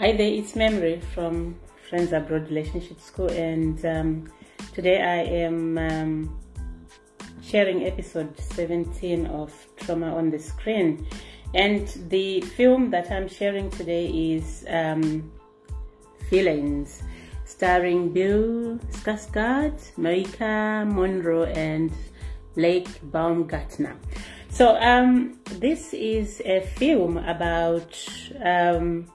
Hi there, it's Memory from Friends Abroad Relationship School, and um, today I am um, sharing episode 17 of Trauma on the Screen. And the film that I'm sharing today is um, starring Bill Skarsgård, Maika Monroe, and Blake Baumgartner. So um, this is a film about um,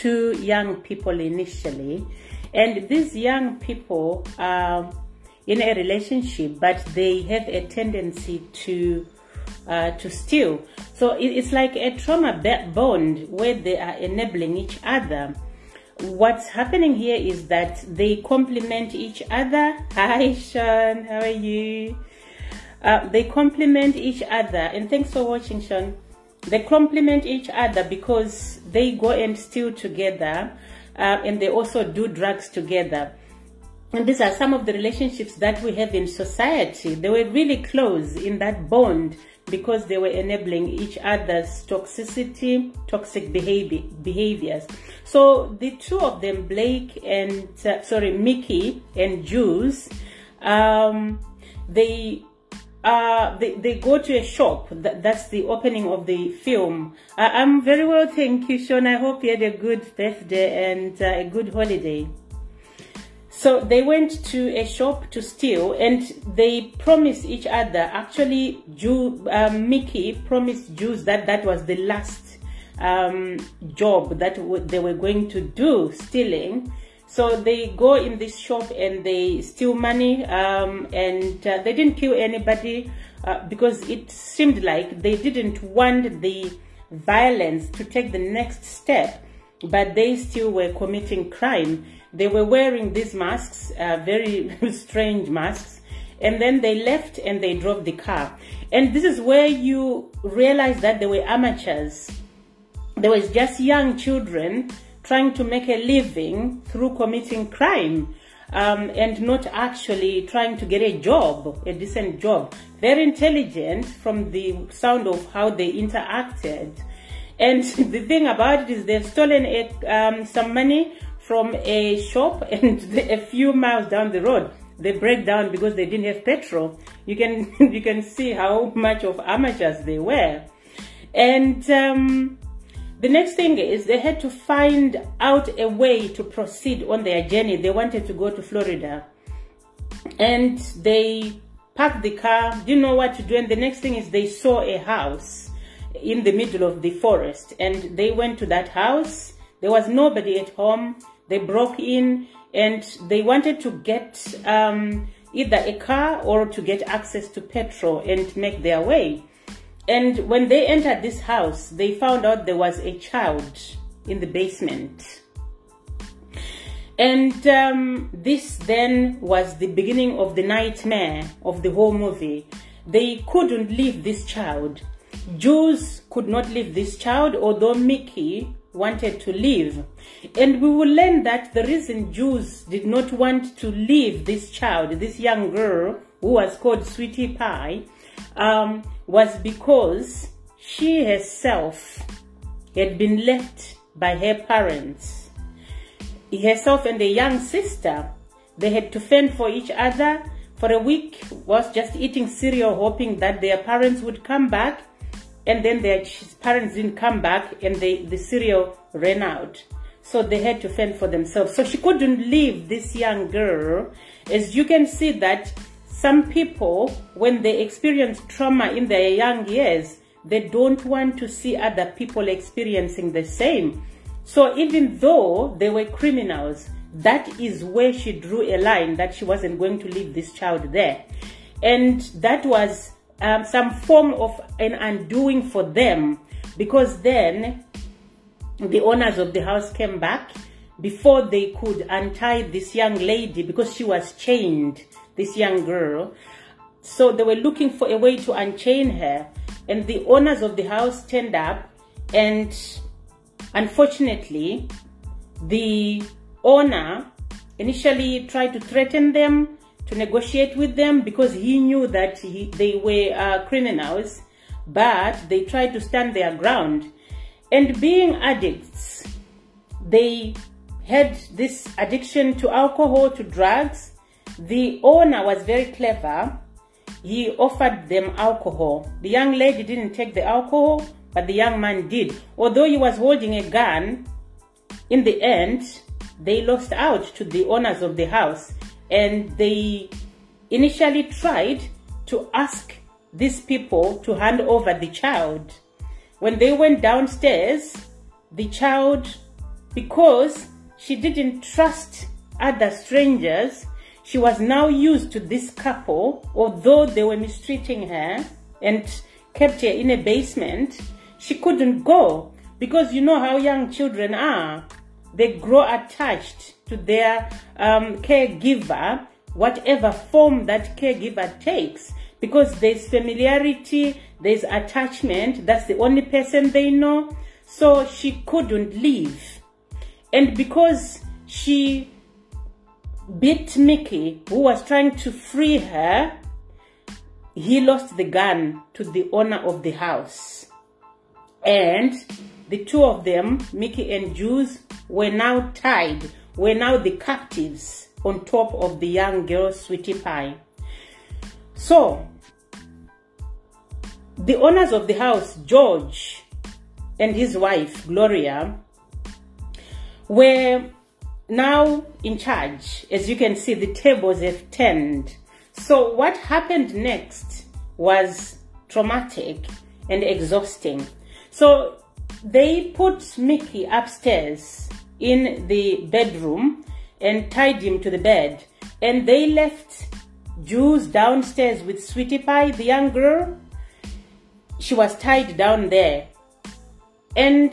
two young people initially, and these young people are in a relationship, but they have a tendency to uh, to steal. So it's like a trauma bond where they are enabling each other. What's happening here is that they complement each other. Hi, Sean, how are you? Uh, they complement each other, and thanks for watching, Sean. They complement each other because they go and steal together, uh, and they also do drugs together. And these are some of the relationships that we have in society. They were really close in that bond because they were enabling each other's toxicity, toxic behavior, behaviors. So the two of them, Blake and, uh, sorry, Mickey and Jules, um, they uh, they, they go to a shop. That, that's the opening of the film. Uh, I'm very well, thank you, Sean. I hope you had a good birthday and uh, a good holiday. So they went to a shop to steal and they promised each other. Actually, Ju, um, Mickey promised Jules that that was the last um, job that they were going to do, stealing. So they go in this shop and they steal money um, and uh, they didn't kill anybody uh, because it seemed like they didn't want the violence to take the next step, but they still were committing crime. They were wearing these masks, uh, very strange masks, and then they left and they drove the car. And this is where you realize that they were amateurs. They was just young children trying to make a living through committing crime um, and not actually trying to get a job, a decent job. Very intelligent from the sound of how they interacted. And the thing about it is they've stolen a, um, some money from a shop and a few miles down the road they break down because they didn't have petrol. You can you can see how much of amateurs they were, and um, the next thing is they had to find out a way to proceed on their journey. They wanted to go to Florida. And they parked the car, didn't know what to do. And the next thing is they saw a house in the middle of the forest. And they went to that house. There was nobody at home. They broke in and they wanted to get um, either a car or to get access to petrol and make their way. And when they entered this house, they found out there was a child in the basement. And um, this then was the beginning of the nightmare of the whole movie. They couldn't leave this child. Jules could not leave this child, although Mickey wanted to leave. And we will learn that the reason Jules did not want to leave this child, this young girl who was called Sweetie Pie, um, was because she herself had been left by her parents. Herself and a young sister, they had to fend for each other for a week, was just eating cereal, hoping that their parents would come back. And then their parents didn't come back and they, the cereal ran out. So they had to fend for themselves. So she couldn't leave this young girl. As you can see that some people, when they experience trauma in their young years, they don't want to see other people experiencing the same. So even though they were criminals, that is where she drew a line that she wasn't going to leave this child there. And that was um, some form of an undoing for them because then the owners of the house came back before they could untie this young lady because she was chained this young girl. So they were looking for a way to unchain her. And the owners of the house turned up and unfortunately, the owner initially tried to threaten them, to negotiate with them because he knew that he, they were uh, criminals, but they tried to stand their ground. And being addicts, they had this addiction to alcohol, to drugs. The owner was very clever. He offered them alcohol. The young lady didn't take the alcohol, but the young man did. Although he was holding a gun, in the end, they lost out to the owners of the house and they initially tried to ask these people to hand over the child. When they went downstairs, the child, because she didn't trust other strangers, she was now used to this couple, although they were mistreating her and kept her in a basement, she couldn't go because you know how young children are. They grow attached to their um, caregiver, whatever form that caregiver takes, because there's familiarity, there's attachment, that's the only person they know. So she couldn't leave. And because she beat Mickey, who was trying to free her, he lost the gun to the owner of the house. And the two of them, Mickey and Jules, were now tied, were now the captives on top of the young girl, Sweetie Pie. So, the owners of the house, George and his wife, Gloria, were now in charge. As you can see, the tables have turned. So what happened next was traumatic and exhausting. So they put Mickey upstairs in the bedroom and tied him to the bed. And they left Jules downstairs with Sweetie Pie, the young girl. She was tied down there. And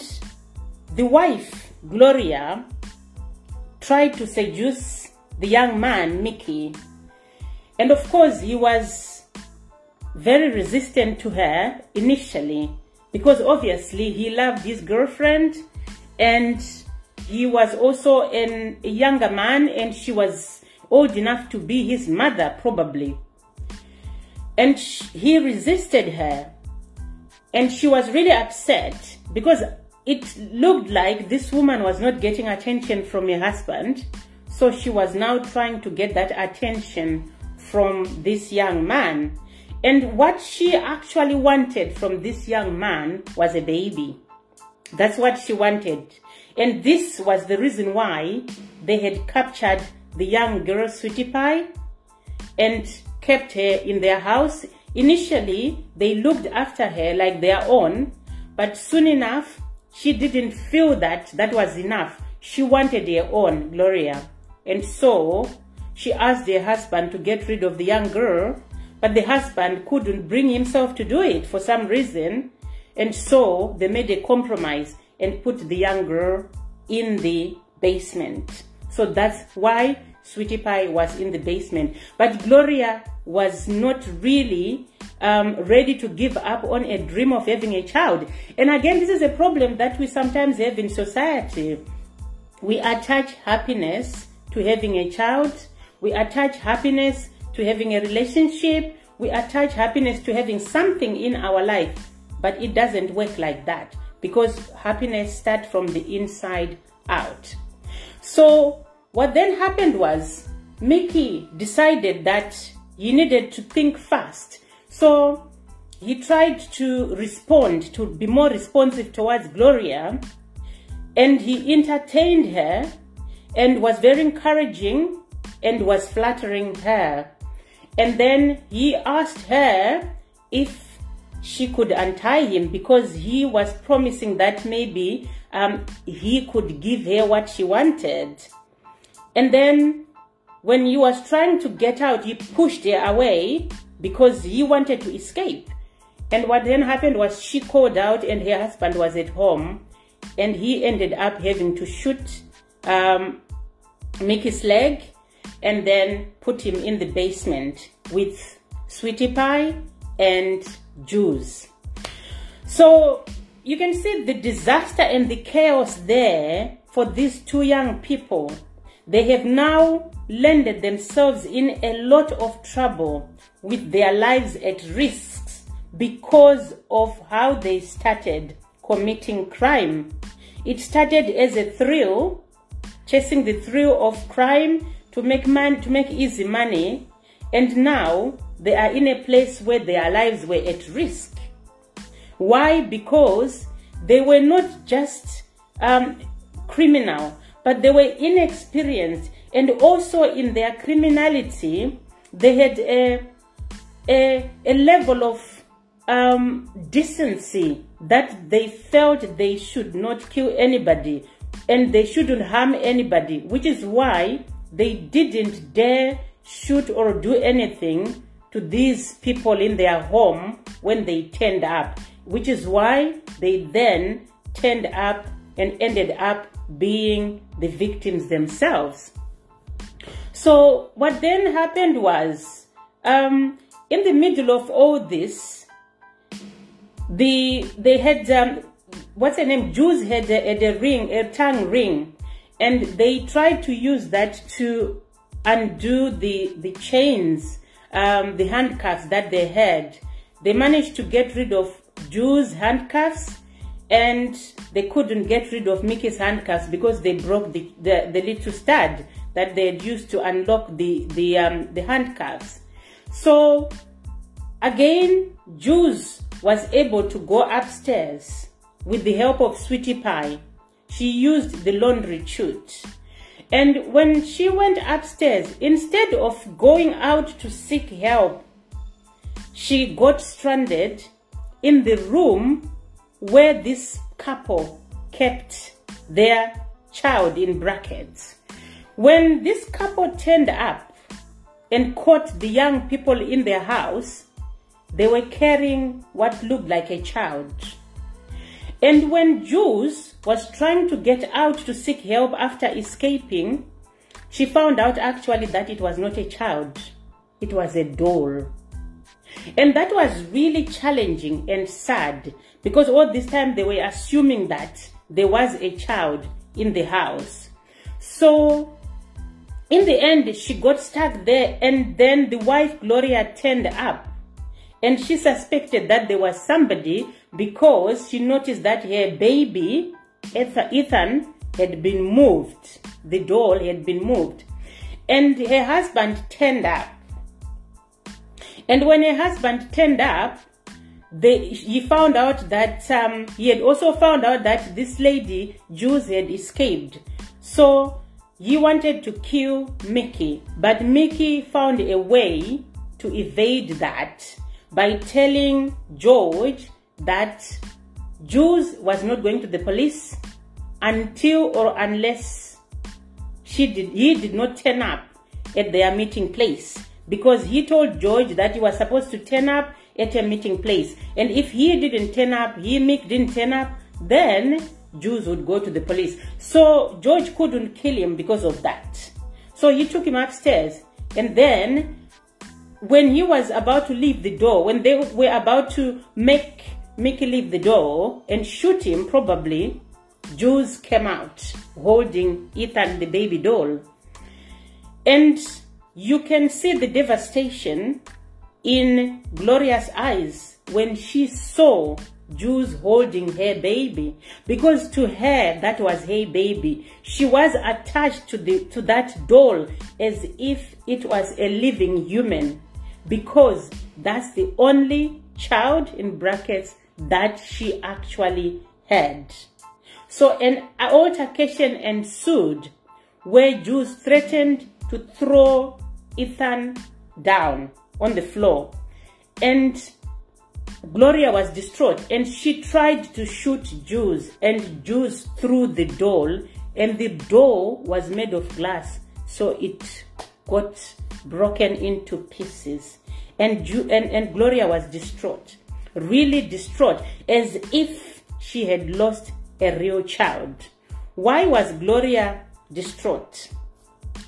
the wife, Gloria, tried to seduce the young man, Mickey. And of course, he was very resistant to her initially because obviously he loved his girlfriend and he was also an, a younger man and she was old enough to be his mother probably and he resisted her and she was really upset because it looked like this woman was not getting attention from her husband so she was now trying to get that attention from this young man and what she actually wanted from this young man was a baby. That's what she wanted. And this was the reason why they had captured the young girl, Sweetie Pie, and kept her in their house. Initially, they looked after her like their own, but soon enough, she didn't feel that that was enough. She wanted her own, Gloria. And so, she asked her husband to get rid of the young girl but the husband couldn't bring himself to do it for some reason. And so they made a compromise and put the young girl in the basement. So that's why Sweetie Pie was in the basement. But Gloria was not really um, ready to give up on a dream of having a child. And again, this is a problem that we sometimes have in society. We attach happiness to having a child. We attach happiness to having a relationship. We attach happiness to having something in our life, but it doesn't work like that because happiness starts from the inside out. So what then happened was Mickey decided that he needed to think fast. So he tried to respond, to be more responsive towards Gloria, and he entertained her and was very encouraging and was flattering her. And then he asked her if she could untie him because he was promising that maybe um, he could give her what she wanted. And then when he was trying to get out, he pushed her away because he wanted to escape. And what then happened was she called out and her husband was at home and he ended up having to shoot um, Mickey's leg and then put him in the basement with Sweetie Pie and Jules. So you can see the disaster and the chaos there for these two young people. They have now landed themselves in a lot of trouble with their lives at risk because of how they started committing crime. It started as a thrill, chasing the thrill of crime to make man to make easy money, and now they are in a place where their lives were at risk. Why? Because they were not just um, criminal, but they were inexperienced, and also in their criminality, they had a a, a level of um, decency that they felt they should not kill anybody and they shouldn't harm anybody, which is why they didn't dare shoot or do anything to these people in their home when they turned up, which is why they then turned up and ended up being the victims themselves. So what then happened was, um, in the middle of all this, the they had um, what's her name? Jules had a, had a ring, a tongue ring, and they tried to use that to undo the the chains um, the handcuffs that they had. They managed to get rid of Jules' handcuffs and they couldn't get rid of Mickey's handcuffs because they broke the, the, the little stud that they had used to unlock the, the, um, the handcuffs. So again, Jules was able to go upstairs with the help of Sweetie Pie. She used the laundry chute and when she went upstairs, instead of going out to seek help, she got stranded in the room where this couple kept their child in brackets. When this couple turned up and caught the young people in their house, they were carrying what looked like a child. And when Jules was trying to get out to seek help after escaping, she found out actually that it was not a child, it was a doll. And that was really challenging and sad because all this time they were assuming that there was a child in the house. So in the end, she got stuck there and then the wife Gloria turned up and she suspected that there was somebody because she noticed that her baby, Ethan, had been moved. The doll had been moved. And her husband turned up. And when her husband turned up, they, he found out that um, he had also found out that this lady, Jules, had escaped. So he wanted to kill Mickey, but Mickey found a way to evade that by telling George that Jules was not going to the police until or unless she did, he did not turn up at their meeting place because he told George that he was supposed to turn up at a meeting place. And if he didn't turn up, he Mick didn't turn up, then Jules would go to the police. So George couldn't kill him because of that. So he took him upstairs and then when he was about to leave the door, when they were about to make Mickey leave the door and shoot him, probably, Jules came out holding Ethan, the baby doll. And you can see the devastation in Gloria's eyes when she saw Jules holding her baby because to her that was her baby. She was attached to the to that doll as if it was a living human because that's the only child in brackets that she actually had. So an altercation ensued where Jules threatened to throw Ethan down on the floor. And Gloria was distraught and she tried to shoot Jules and Jules threw the doll and the door was made of glass so it got broken into pieces. And, and, and Gloria was distraught, really distraught, as if she had lost a real child. Why was Gloria distraught?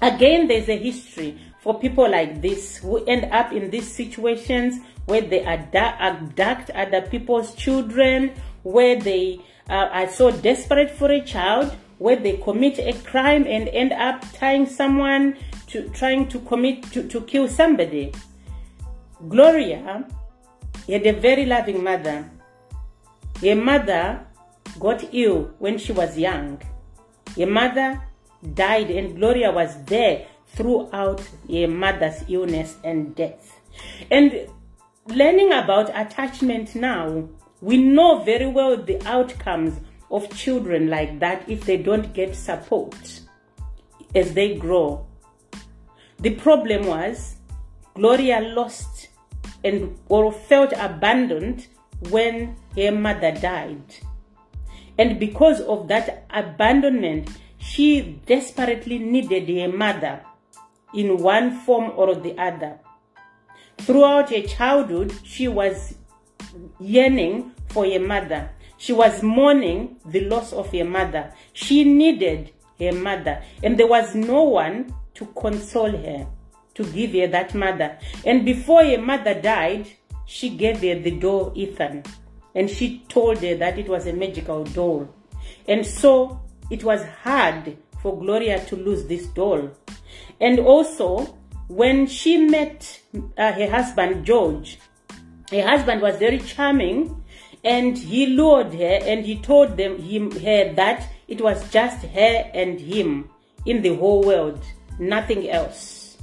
Again, there's a history for people like this who end up in these situations where they abduct other people's children, where they uh, are so desperate for a child, where they commit a crime and end up tying someone to trying to commit to, to kill somebody. Gloria had a very loving mother. A mother got ill when she was young. Her mother died, and Gloria was there throughout her mother's illness and death. And learning about attachment now, we know very well the outcomes of children like that if they don't get support as they grow. The problem was Gloria lost and or felt abandoned when her mother died. And because of that abandonment, she desperately needed her mother in one form or the other. Throughout her childhood, she was yearning for her mother. She was mourning the loss of her mother. She needed her mother, and there was no one to console her, to give her that mother. And before her mother died, she gave her the doll Ethan, and she told her that it was a magical doll. And so it was hard for Gloria to lose this doll. And also, when she met uh, her husband, George, her husband was very charming and he lured her and he told them him her that it was just her and him in the whole world, nothing else.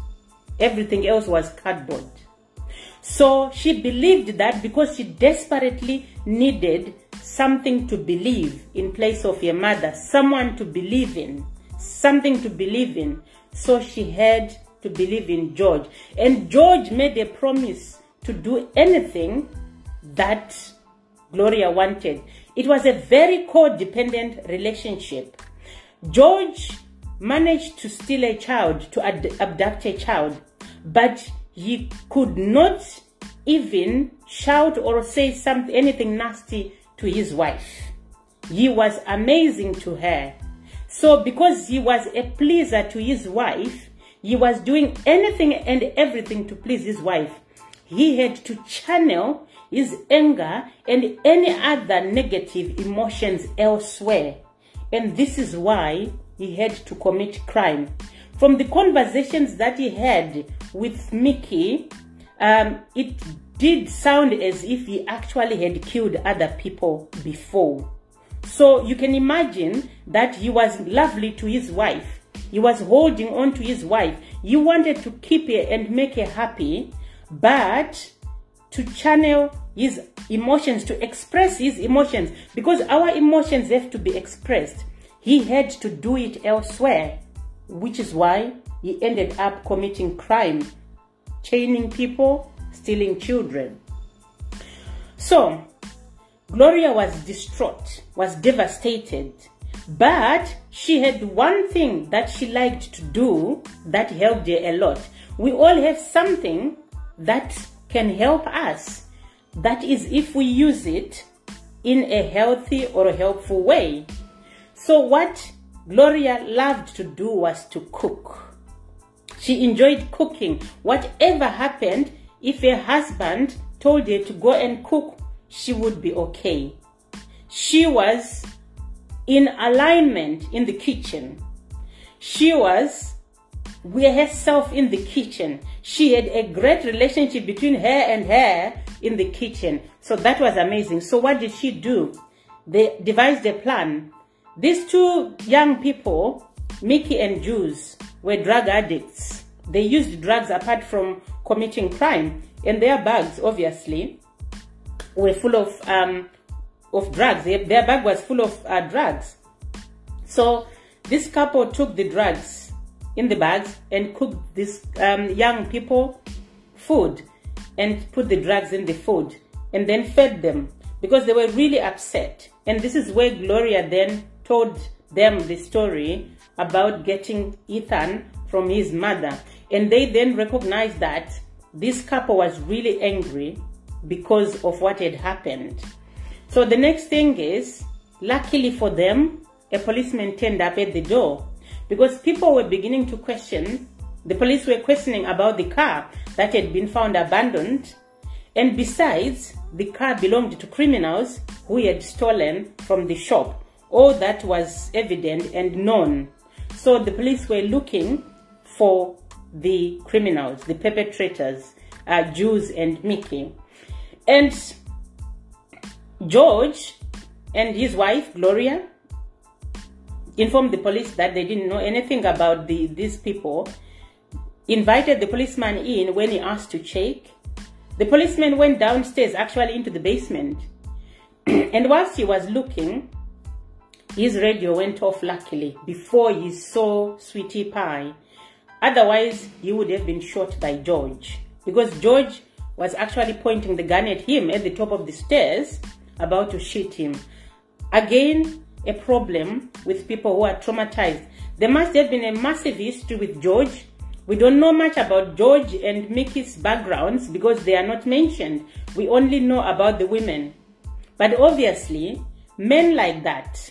Everything else was cardboard. So she believed that because she desperately needed something to believe in place of your mother, someone to believe in, something to believe in. So she had to believe in George. And George made a promise to do anything that Gloria wanted. It was a very codependent relationship. George managed to steal a child, to abduct a child, but he could not even shout or say something, anything nasty to his wife. He was amazing to her. So because he was a pleaser to his wife, he was doing anything and everything to please his wife. He had to channel his anger and any other negative emotions elsewhere. And this is why he had to commit crime. From the conversations that he had with Mickey, um, it did sound as if he actually had killed other people before. So you can imagine that he was lovely to his wife. He was holding on to his wife. He wanted to keep her and make her happy, but to channel his emotions, to express his emotions, because our emotions have to be expressed. He had to do it elsewhere, which is why he ended up committing crime, chaining people, stealing children. So, Gloria was distraught, was devastated, but she had one thing that she liked to do that helped her a lot. We all have something that can help us. That is if we use it in a healthy or helpful way. So what Gloria loved to do was to cook. She enjoyed cooking. Whatever happened, if her husband told her to go and cook, she would be okay. She was in alignment in the kitchen. She was with herself in the kitchen. She had a great relationship between her and her in the kitchen. So that was amazing. So what did she do? They devised a plan. These two young people, Mickey and Jules, were drug addicts. They used drugs apart from committing crime. And their bags, obviously, were full of um, of drugs. Their bag was full of uh, drugs. So this couple took the drugs in the bags and cooked these um, young people food and put the drugs in the food and then fed them because they were really upset. And this is where Gloria then told them the story about getting Ethan from his mother. And they then recognized that this couple was really angry because of what had happened. So the next thing is, luckily for them, a policeman turned up at the door because people were beginning to question, the police were questioning about the car that had been found abandoned. And besides, the car belonged to criminals who had stolen from the shop. All that was evident and known. So the police were looking for the criminals, the perpetrators, uh, Jules and Mickey. And George and his wife, Gloria, informed the police that they didn't know anything about the, these people, invited the policeman in when he asked to check. The policeman went downstairs, actually into the basement. and whilst he was looking, his radio went off luckily before he saw Sweetie Pie. Otherwise, he would have been shot by George because George was actually pointing the gun at him at the top of the stairs, about to shoot him. Again, a problem with people who are traumatized. There must have been a massive history with George. We don't know much about George and Mickey's backgrounds because they are not mentioned. We only know about the women. But obviously, men like that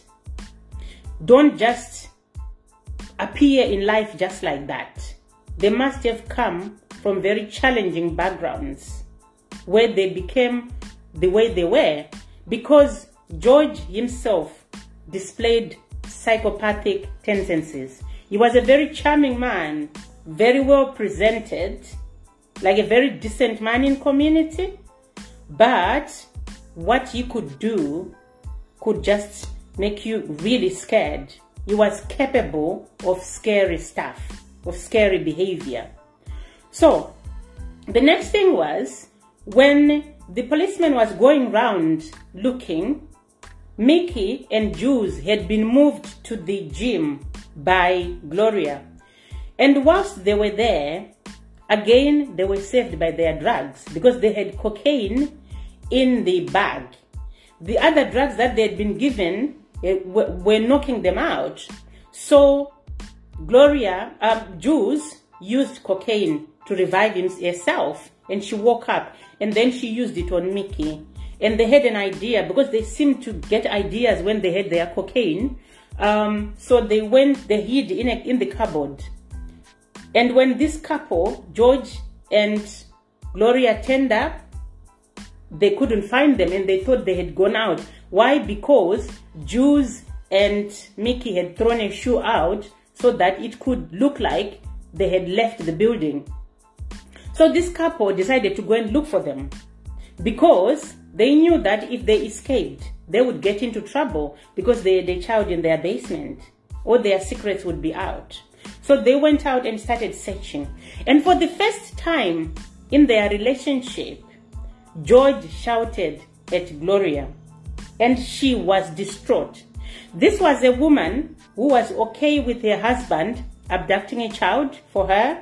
don't just appear in life just like that. They must have come from very challenging backgrounds where they became the way they were because George himself displayed psychopathic tendencies. He was a very charming man, very well presented, like a very decent man in community, but what he could do could just make you really scared. He was capable of scary stuff, of scary behavior. So, the next thing was when the policeman was going round looking, Mickey and Jules had been moved to the gym by Gloria. And whilst they were there, again, they were saved by their drugs because they had cocaine in the bag. The other drugs that they had been given uh, were knocking them out. So Gloria, um, Jules used cocaine to revive himself and she woke up and then she used it on Mickey. And they had an idea because they seemed to get ideas when they had their cocaine. Um, so they went, they hid in, a, in the cupboard. And when this couple, George and Gloria turned up, they couldn't find them and they thought they had gone out. Why? Because Jules and Mickey had thrown a shoe out so that it could look like they had left the building. So this couple decided to go and look for them because they knew that if they escaped, they would get into trouble because they had a child in their basement or their secrets would be out. So they went out and started searching. And for the first time in their relationship, George shouted at Gloria and she was distraught. This was a woman who was okay with her husband abducting a child for her.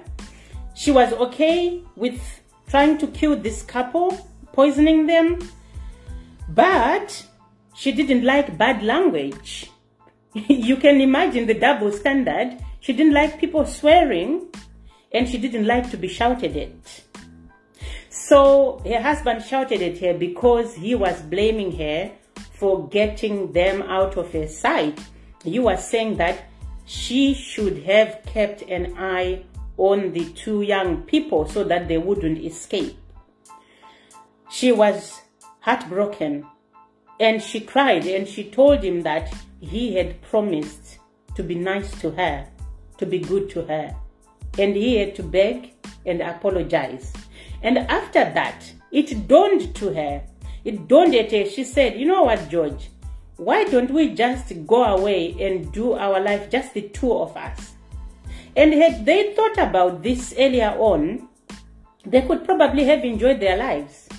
She was okay with trying to kill this couple, poisoning them, but she didn't like bad language. you can imagine the double standard. She didn't like people swearing and she didn't like to be shouted at. So her husband shouted at her because he was blaming her for getting them out of her sight. You were saying that she should have kept an eye on the two young people so that they wouldn't escape. She was heartbroken and she cried and she told him that he had promised to be nice to her, to be good to her. And he had to beg and apologize. And after that, it dawned to her it dawned at her, she said, you know what, George? Why don't we just go away and do our life, just the two of us? And had they thought about this earlier on, they could probably have enjoyed their lives.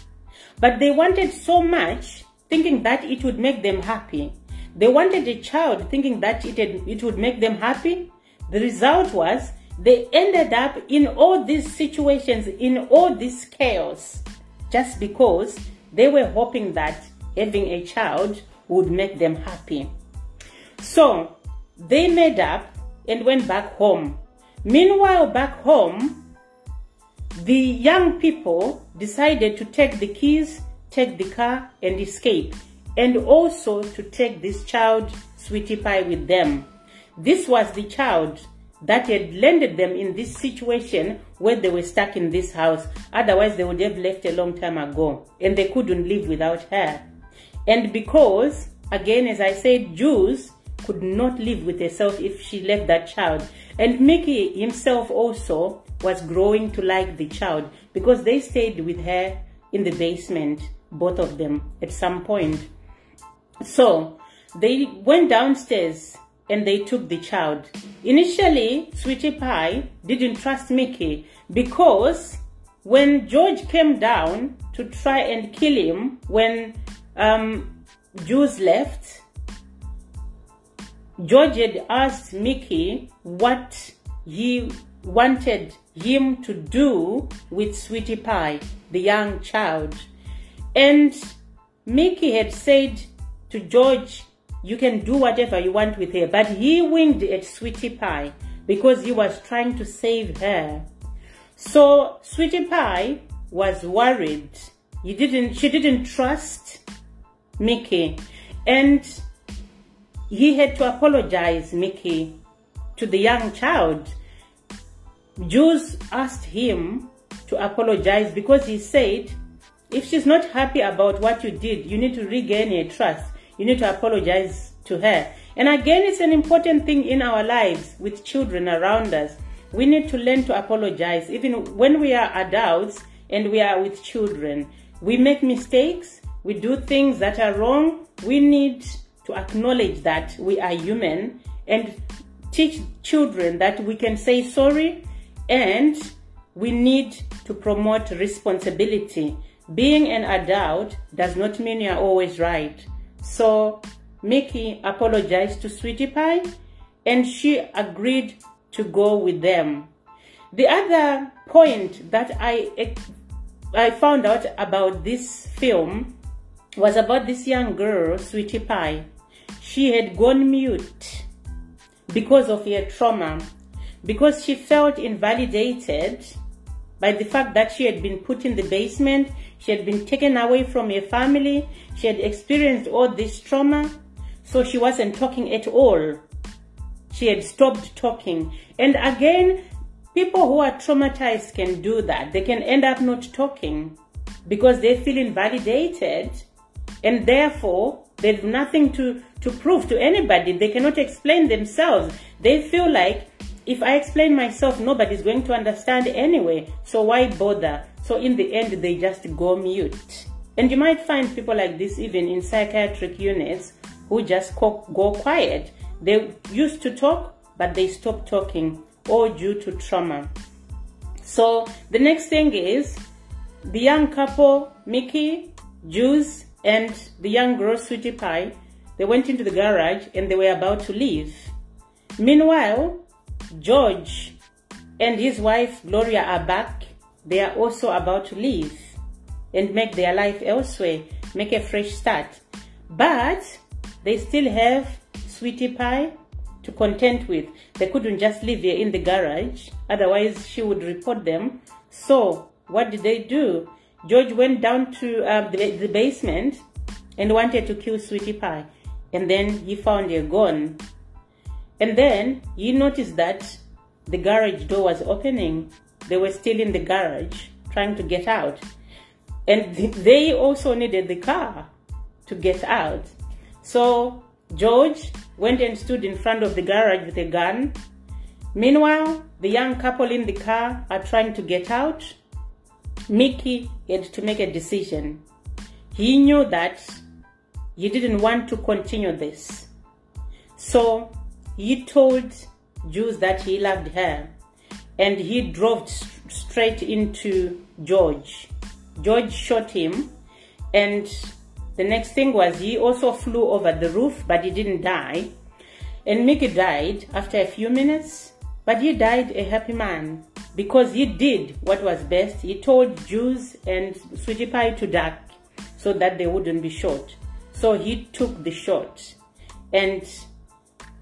But they wanted so much, thinking that it would make them happy. They wanted a child, thinking that it, had, it would make them happy. The result was they ended up in all these situations, in all this chaos, just because they were hoping that having a child would make them happy. So they made up and went back home. Meanwhile, back home, the young people decided to take the keys, take the car, and escape, and also to take this child, Sweetie Pie, with them. This was the child that had landed them in this situation where they were stuck in this house. Otherwise, they would have left a long time ago and they couldn't live without her. And because, again, as I said, Jules could not live with herself if she left that child. And Mickey himself also was growing to like the child because they stayed with her in the basement, both of them, at some point. So they went downstairs and they took the child. Initially, Sweetie Pie didn't trust Mickey because when George came down to try and kill him, when um, Jules left, George had asked Mickey what he wanted him to do with Sweetie Pie, the young child. And Mickey had said to George, you can do whatever you want with her. But he winked at Sweetie Pie because he was trying to save her. So Sweetie Pie was worried. He didn't, she didn't trust Mickey. And he had to apologize, Mickey, to the young child. Jules asked him to apologize because he said, if she's not happy about what you did, you need to regain her trust. You need to apologize to her. And again, it's an important thing in our lives with children around us. We need to learn to apologize. Even when we are adults and we are with children, we make mistakes, we do things that are wrong. We need to acknowledge that we are human and teach children that we can say sorry and we need to promote responsibility. Being an adult does not mean you're always right. So Mickey apologized to Sweetie Pie and she agreed to go with them. The other point that I, I found out about this film was about this young girl, Sweetie Pie. She had gone mute because of her trauma, because she felt invalidated by the fact that she had been put in the basement, she had been taken away from her family, she had experienced all this trauma, so she wasn't talking at all. She had stopped talking. And again, people who are traumatized can do that. They can end up not talking because they feel invalidated and therefore they have nothing to, to prove to anybody. They cannot explain themselves. They feel like if I explain myself, nobody's going to understand anyway. So why bother? So in the end, they just go mute. And you might find people like this even in psychiatric units who just go quiet. They used to talk, but they stopped talking, all due to trauma. So the next thing is the young couple, Mickey, Jules, and the young girl, Sweetie Pie, they went into the garage and they were about to leave. Meanwhile, George and his wife Gloria are back. They are also about to leave and make their life elsewhere, make a fresh start. But they still have Sweetie Pie to contend with. They couldn't just leave her in the garage, otherwise she would report them. So what did they do? George went down to uh, the, the basement and wanted to kill Sweetie Pie. And then he found her gone. And then he noticed that the garage door was opening. They were still in the garage trying to get out. And they also needed the car to get out. So George went and stood in front of the garage with a gun. Meanwhile, the young couple in the car are trying to get out. Mickey had to make a decision. He knew that he didn't want to continue this. So he told Jules that he loved her and he drove straight into George. George shot him and the next thing was he also flew over the roof but he didn't die. And Mickey died after a few minutes but he died a happy man because he did what was best. He told Jules and Sweetie Pie to duck so that they wouldn't be shot. So he took the shot and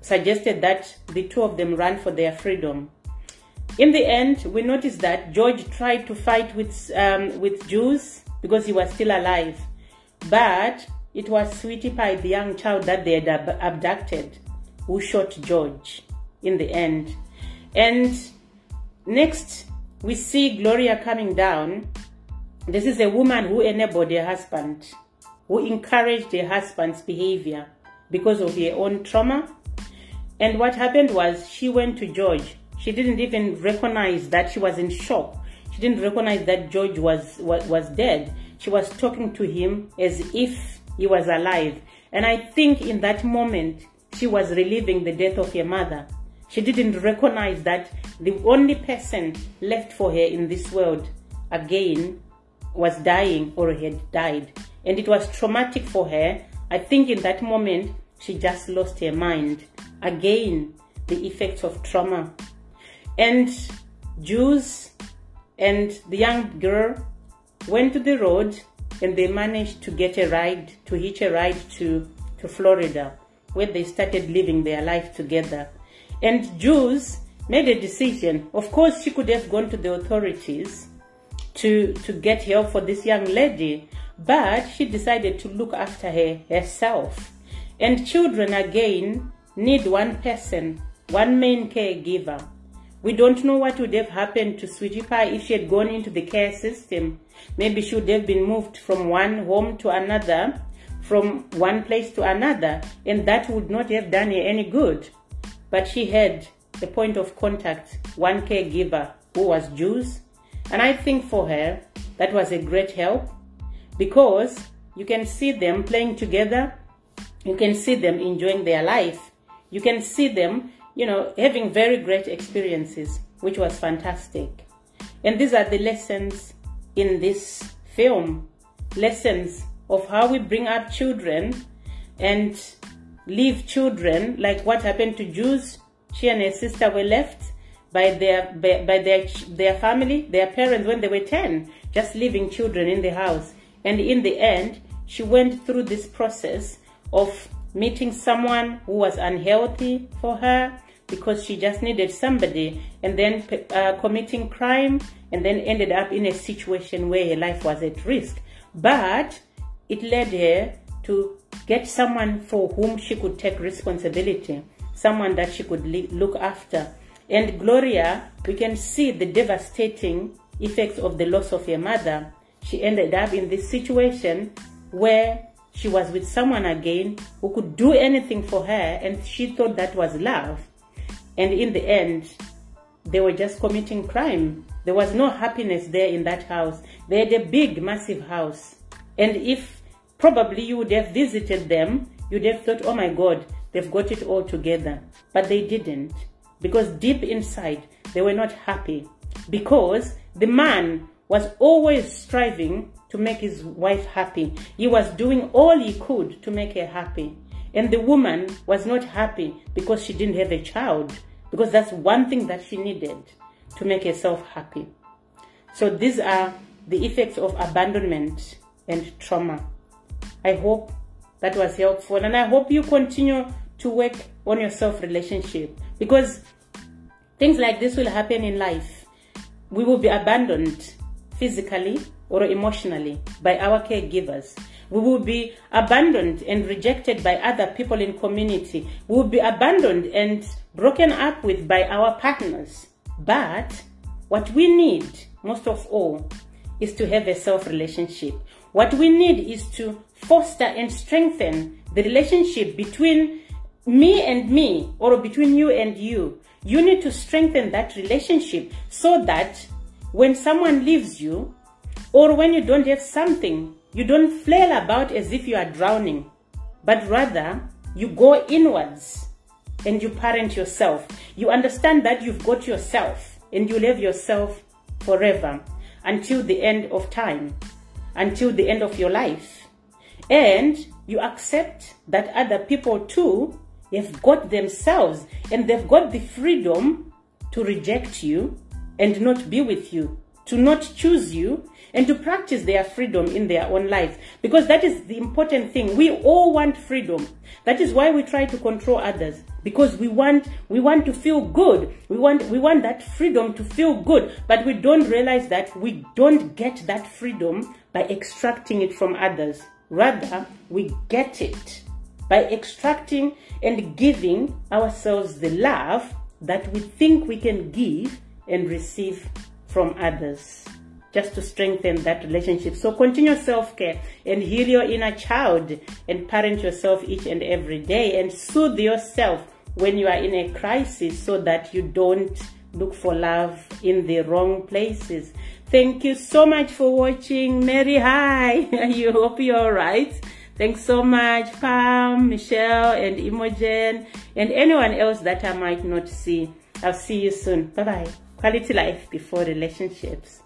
suggested that the two of them run for their freedom. In the end, we noticed that George tried to fight with, um, with Jules because he was still alive. But it was Sweetie Pie, the young child that they had ab abducted, who shot George in the end. And next, we see Gloria coming down. This is a woman who enabled her husband, who encouraged her husband's behavior because of her own trauma and what happened was she went to George. She didn't even recognize that she was in shock. She didn't recognize that George was, was, was dead. She was talking to him as if he was alive. And I think in that moment, she was relieving the death of her mother. She didn't recognize that the only person left for her in this world again was dying or had died. And it was traumatic for her. I think in that moment, she just lost her mind. Again, the effects of trauma. And Jules and the young girl went to the road and they managed to get a ride, to hitch a ride to, to Florida, where they started living their life together. And Jules made a decision. Of course, she could have gone to the authorities to, to get help for this young lady, but she decided to look after her herself. And children, again, need one person, one main caregiver. We don't know what would have happened to Sweetie Pie if she had gone into the care system. Maybe she would have been moved from one home to another, from one place to another, and that would not have done her any good. But she had a point of contact, one caregiver who was Jules. And I think for her, that was a great help because you can see them playing together. You can see them enjoying their life. You can see them you know, having very great experiences, which was fantastic. And these are the lessons in this film lessons of how we bring up children and leave children, like what happened to Jules. She and her sister were left by their by, by their their family, their parents when they were 10, just leaving children in the house. And in the end, she went through this process of meeting someone who was unhealthy for her, because she just needed somebody and then uh, committing crime and then ended up in a situation where her life was at risk. But it led her to get someone for whom she could take responsibility, someone that she could look after. And Gloria, we can see the devastating effects of the loss of her mother. She ended up in this situation where she was with someone again who could do anything for her and she thought that was love. And in the end, they were just committing crime. There was no happiness there in that house. They had a big, massive house. And if probably you would have visited them, you'd have thought, oh my God, they've got it all together. But they didn't. Because deep inside, they were not happy. Because the man was always striving to make his wife happy. He was doing all he could to make her happy. And the woman was not happy because she didn't have a child because that's one thing that she needed to make herself happy. So these are the effects of abandonment and trauma. I hope that was helpful and I hope you continue to work on your self-relationship because things like this will happen in life. We will be abandoned physically or emotionally by our caregivers. We will be abandoned and rejected by other people in community. We will be abandoned and broken up with by our partners. But what we need most of all is to have a self relationship. What we need is to foster and strengthen the relationship between me and me or between you and you. You need to strengthen that relationship so that when someone leaves you or when you don't have something you don't flail about as if you are drowning, but rather you go inwards and you parent yourself. You understand that you've got yourself and you live yourself forever until the end of time, until the end of your life. And you accept that other people too have got themselves and they've got the freedom to reject you and not be with you, to not choose you, and to practice their freedom in their own lives. Because that is the important thing. We all want freedom. That is why we try to control others. Because we want, we want to feel good. We want, we want that freedom to feel good. But we don't realize that we don't get that freedom by extracting it from others. Rather, we get it by extracting and giving ourselves the love that we think we can give and receive from others just to strengthen that relationship. So continue self-care and heal your inner child and parent yourself each and every day and soothe yourself when you are in a crisis so that you don't look for love in the wrong places. Thank you so much for watching. Mary, hi. you hope you're all right. Thanks so much, Pam, Michelle, and Imogen, and anyone else that I might not see. I'll see you soon. Bye bye. Quality life before relationships.